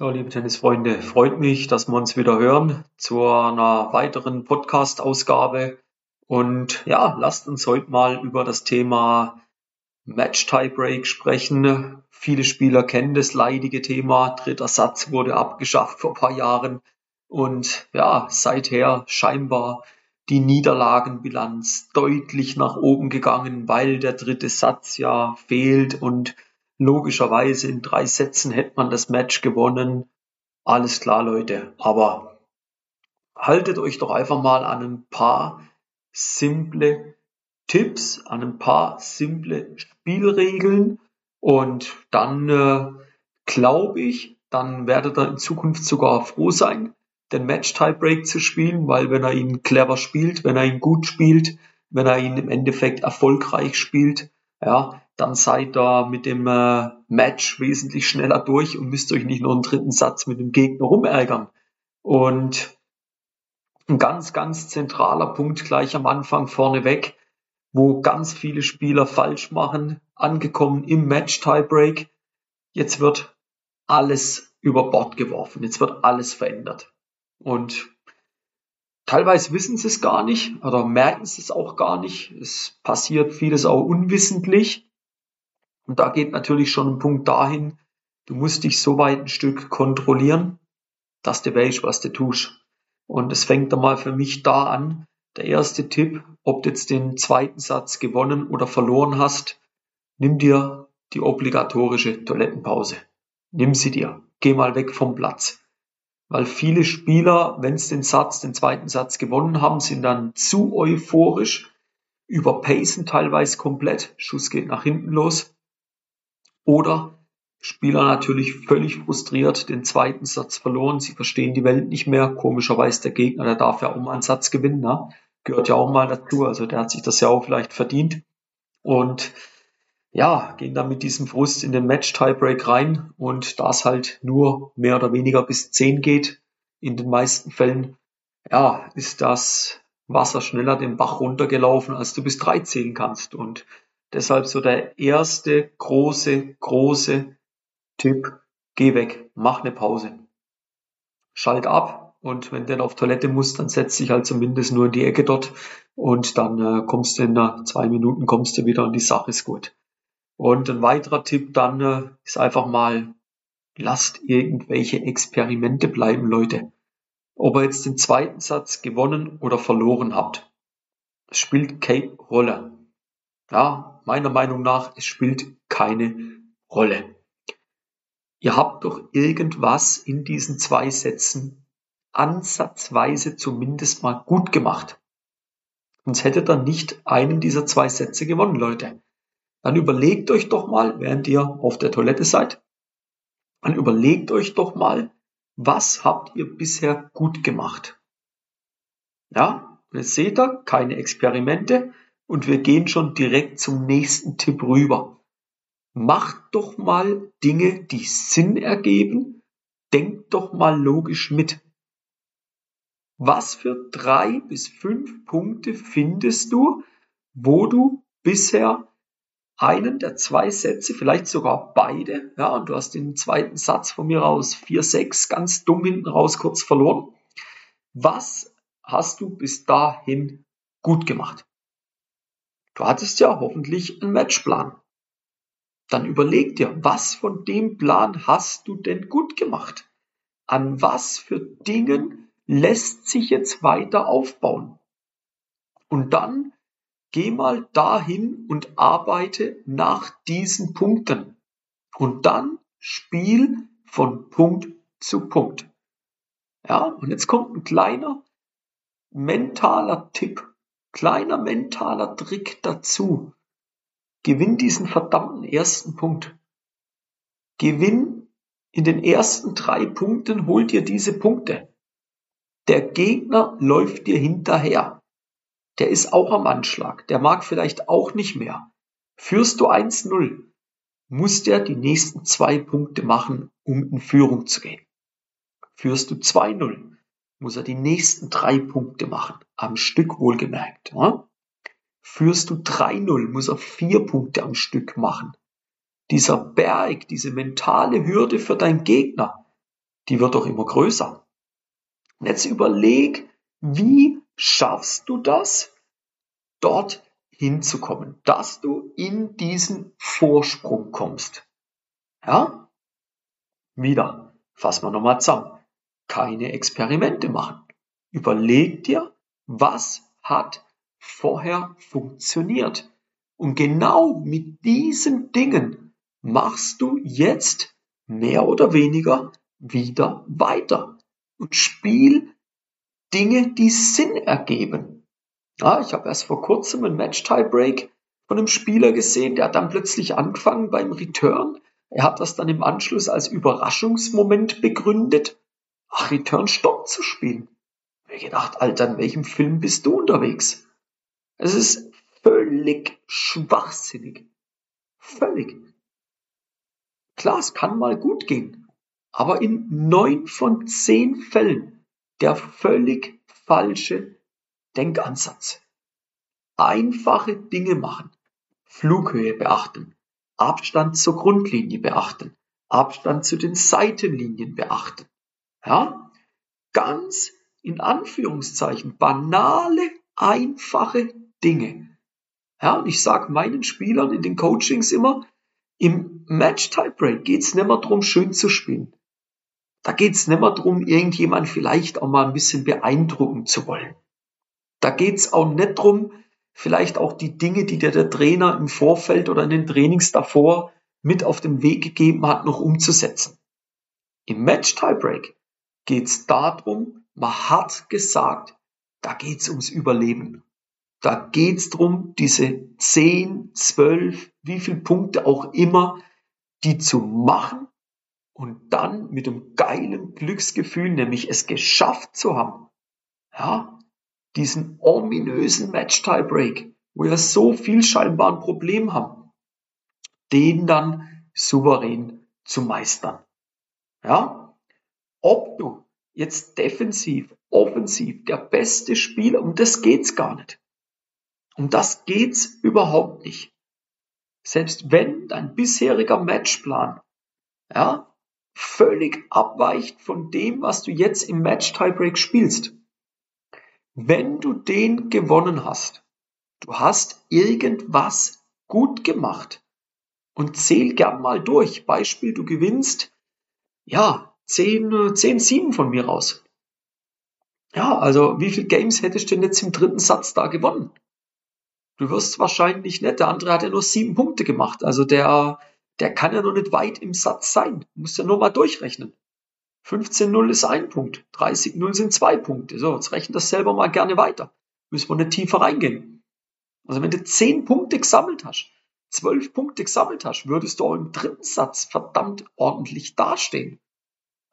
So, liebe Tennisfreunde, freut mich, dass wir uns wieder hören zu einer weiteren Podcast-Ausgabe. Und ja, lasst uns heute mal über das Thema Match Tiebreak sprechen. Viele Spieler kennen das leidige Thema. Dritter Satz wurde abgeschafft vor ein paar Jahren. Und ja, seither scheinbar die Niederlagenbilanz deutlich nach oben gegangen, weil der dritte Satz ja fehlt und Logischerweise in drei Sätzen hätte man das Match gewonnen. Alles klar, Leute. Aber haltet euch doch einfach mal an ein paar simple Tipps, an ein paar simple Spielregeln und dann äh, glaube ich, dann werdet ihr in Zukunft sogar froh sein, den Match Tiebreak zu spielen, weil wenn er ihn clever spielt, wenn er ihn gut spielt, wenn er ihn im Endeffekt erfolgreich spielt, ja, dann seid ihr mit dem äh, Match wesentlich schneller durch und müsst euch nicht nur einen dritten Satz mit dem Gegner rumärgern. Und ein ganz, ganz zentraler Punkt gleich am Anfang vorneweg, wo ganz viele Spieler falsch machen, angekommen im Match Tiebreak. Jetzt wird alles über Bord geworfen. Jetzt wird alles verändert. Und teilweise wissen sie es gar nicht oder merken sie es auch gar nicht. Es passiert vieles auch unwissentlich. Und da geht natürlich schon ein Punkt dahin, du musst dich so weit ein Stück kontrollieren, dass du weißt, was du tust. Und es fängt einmal für mich da an. Der erste Tipp, ob du jetzt den zweiten Satz gewonnen oder verloren hast, nimm dir die obligatorische Toilettenpause. Nimm sie dir. Geh mal weg vom Platz. Weil viele Spieler, wenn sie den Satz, den zweiten Satz gewonnen haben, sind dann zu euphorisch, überpacen teilweise komplett. Schuss geht nach hinten los oder Spieler natürlich völlig frustriert, den zweiten Satz verloren, sie verstehen die Welt nicht mehr. Komischerweise der Gegner, der darf ja auch mal einen Satz gewinnen, ne? gehört ja auch mal dazu, also der hat sich das ja auch vielleicht verdient. Und ja, gehen dann mit diesem Frust in den Match-Tiebreak rein und da es halt nur mehr oder weniger bis 10 geht, in den meisten Fällen, ja, ist das Wasser schneller den Bach runtergelaufen, als du bis 3 zählen kannst. Und Deshalb so der erste große, große Tipp. Geh weg, mach eine Pause. Schalt ab und wenn du auf Toilette musst, dann setz dich halt zumindest nur in die Ecke dort und dann äh, kommst du in äh, zwei Minuten kommst du wieder und die Sache ist gut. Und ein weiterer Tipp dann äh, ist einfach mal, lasst irgendwelche Experimente bleiben, Leute. Ob ihr jetzt den zweiten Satz gewonnen oder verloren habt, spielt keine Rolle. Ja, meiner Meinung nach, es spielt keine Rolle. Ihr habt doch irgendwas in diesen zwei Sätzen ansatzweise zumindest mal gut gemacht. Sonst hättet ihr nicht einen dieser zwei Sätze gewonnen, Leute. Dann überlegt euch doch mal, während ihr auf der Toilette seid, dann überlegt euch doch mal, was habt ihr bisher gut gemacht? Ja, jetzt seht ihr, keine Experimente, und wir gehen schon direkt zum nächsten Tipp rüber. Macht doch mal Dinge, die Sinn ergeben. Denkt doch mal logisch mit. Was für drei bis fünf Punkte findest du, wo du bisher einen der zwei Sätze, vielleicht sogar beide, ja, und du hast den zweiten Satz von mir aus 4-6 ganz dumm hinten raus kurz verloren. Was hast du bis dahin gut gemacht? Du hattest ja hoffentlich einen Matchplan. Dann überleg dir, was von dem Plan hast du denn gut gemacht? An was für Dingen lässt sich jetzt weiter aufbauen? Und dann geh mal dahin und arbeite nach diesen Punkten. Und dann spiel von Punkt zu Punkt. Ja, und jetzt kommt ein kleiner mentaler Tipp Kleiner mentaler Trick dazu. Gewinn diesen verdammten ersten Punkt. Gewinn in den ersten drei Punkten, hol dir diese Punkte. Der Gegner läuft dir hinterher. Der ist auch am Anschlag. Der mag vielleicht auch nicht mehr. Führst du 1-0, muss der die nächsten zwei Punkte machen, um in Führung zu gehen. Führst du 2-0, muss er die nächsten drei Punkte machen, am Stück wohlgemerkt. Ja? Führst du 3-0, muss er vier Punkte am Stück machen. Dieser Berg, diese mentale Hürde für deinen Gegner, die wird doch immer größer. Und jetzt überleg, wie schaffst du das, dort hinzukommen, dass du in diesen Vorsprung kommst. Ja? Wieder, fassen wir nochmal zusammen. Keine Experimente machen. Überleg dir, was hat vorher funktioniert. Und genau mit diesen Dingen machst du jetzt mehr oder weniger wieder weiter und spiel Dinge, die Sinn ergeben. Ja, ich habe erst vor kurzem ein Match-Tiebreak von einem Spieler gesehen, der hat dann plötzlich angefangen beim Return. Er hat das dann im Anschluss als Überraschungsmoment begründet, ach, Return Stopp zu spielen. Ich habe gedacht, Alter, in welchem Film bist du unterwegs? Es ist völlig schwachsinnig. Völlig. Klar, es kann mal gut gehen. Aber in neun von zehn Fällen der völlig falsche Denkansatz. Einfache Dinge machen. Flughöhe beachten. Abstand zur Grundlinie beachten. Abstand zu den Seitenlinien beachten. Ja? Ganz in Anführungszeichen banale, einfache Dinge. Ja, und ich sage meinen Spielern in den Coachings immer, im Match-Tiebreak geht es nicht mehr darum, schön zu spielen. Da geht es nicht mehr darum, irgendjemand vielleicht auch mal ein bisschen beeindrucken zu wollen. Da geht es auch nicht darum, vielleicht auch die Dinge, die dir der Trainer im Vorfeld oder in den Trainings davor mit auf den Weg gegeben hat, noch umzusetzen. Im Match-Tiebreak geht es darum, man hat gesagt, da geht es ums Überleben. Da geht's drum, diese 10, 12, wie viel Punkte auch immer, die zu machen und dann mit einem geilen Glücksgefühl, nämlich es geschafft zu haben. Ja, diesen ominösen Match-Tie-Break, wo wir so viel scheinbar ein Problem haben, den dann souverän zu meistern. Ja, ob du jetzt defensiv, offensiv der beste Spieler, um das geht's gar nicht. Um das geht's überhaupt nicht. Selbst wenn dein bisheriger Matchplan, ja, völlig abweicht von dem, was du jetzt im Match Tiebreak spielst. Wenn du den gewonnen hast, du hast irgendwas gut gemacht und zähl gern mal durch. Beispiel, du gewinnst, ja, 10, 10, 7 von mir raus. Ja, also wie viele Games hättest du denn jetzt im dritten Satz da gewonnen? Du wirst wahrscheinlich nicht. Der andere hat ja nur sieben Punkte gemacht. Also der, der kann ja noch nicht weit im Satz sein. Du musst ja nur mal durchrechnen. 15-0 ist ein Punkt. 30-0 sind zwei Punkte. So, jetzt rechnen das selber mal gerne weiter. Müssen wir nicht tiefer reingehen. Also wenn du zehn Punkte gesammelt hast, zwölf Punkte gesammelt hast, würdest du auch im dritten Satz verdammt ordentlich dastehen.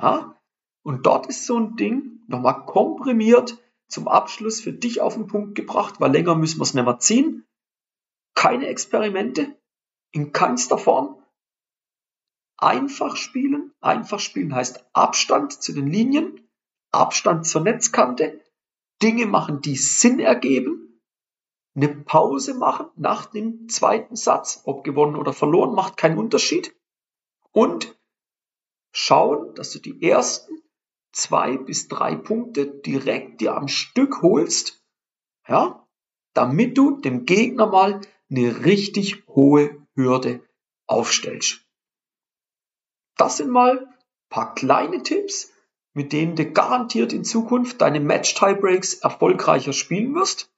Ja? Und dort ist so ein Ding nochmal komprimiert zum Abschluss für dich auf den Punkt gebracht, weil länger müssen wir es nicht mehr ziehen. Keine Experimente, in keinster Form. Einfach spielen. Einfach spielen heißt Abstand zu den Linien, Abstand zur Netzkante, Dinge machen, die Sinn ergeben, eine Pause machen nach dem zweiten Satz, ob gewonnen oder verloren, macht keinen Unterschied. Und schauen, dass du die ersten zwei bis drei Punkte direkt dir am Stück holst, ja, damit du dem Gegner mal eine richtig hohe Hürde aufstellst. Das sind mal paar kleine Tipps, mit denen du garantiert in Zukunft deine Match-Tiebreaks erfolgreicher spielen wirst.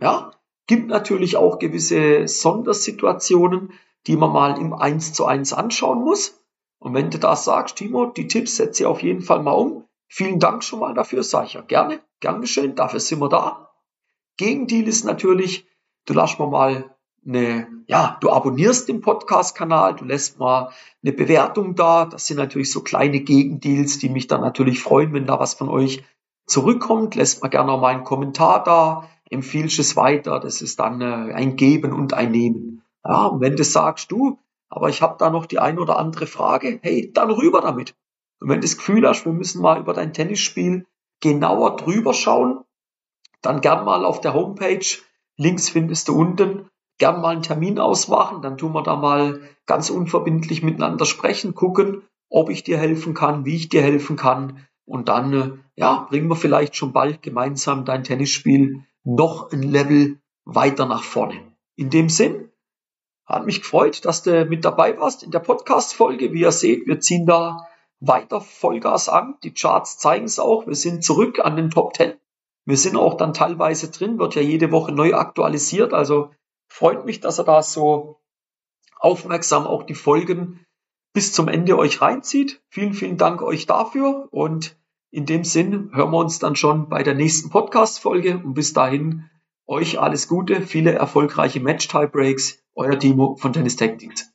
Ja, gibt natürlich auch gewisse Sondersituationen, die man mal im 1 zu 1 anschauen muss. Und wenn du da sagst, Timo, die Tipps setze ich auf jeden Fall mal um, Vielen Dank schon mal dafür, sage ich ja gerne, gern geschehen, dafür sind wir da. Gegendeal ist natürlich, du lässt mir mal eine, ja, du abonnierst den Podcast-Kanal, du lässt mal eine Bewertung da. Das sind natürlich so kleine Gegendeals, die mich dann natürlich freuen, wenn da was von euch zurückkommt. Lässt mal gerne mal einen Kommentar da, empfiehlst es weiter. Das ist dann äh, ein Geben und ein Nehmen. Ja, und wenn du sagst, du, aber ich habe da noch die ein oder andere Frage, hey, dann rüber damit. Und wenn du das Gefühl hast, wir müssen mal über dein Tennisspiel genauer drüber schauen, dann gern mal auf der Homepage, links findest du unten, gern mal einen Termin ausmachen, dann tun wir da mal ganz unverbindlich miteinander sprechen, gucken, ob ich dir helfen kann, wie ich dir helfen kann. Und dann, äh, ja, bringen wir vielleicht schon bald gemeinsam dein Tennisspiel noch ein Level weiter nach vorne. In dem Sinn, hat mich gefreut, dass du mit dabei warst in der Podcast-Folge. Wie ihr seht, wir ziehen da weiter Vollgas an. Die Charts zeigen es auch. Wir sind zurück an den Top 10. Wir sind auch dann teilweise drin, wird ja jede Woche neu aktualisiert. Also freut mich, dass ihr da so aufmerksam auch die Folgen bis zum Ende euch reinzieht. Vielen, vielen Dank euch dafür und in dem Sinn hören wir uns dann schon bei der nächsten Podcast-Folge und bis dahin euch alles Gute, viele erfolgreiche Match-Tie-Breaks, euer Timo von Tennis Tactics.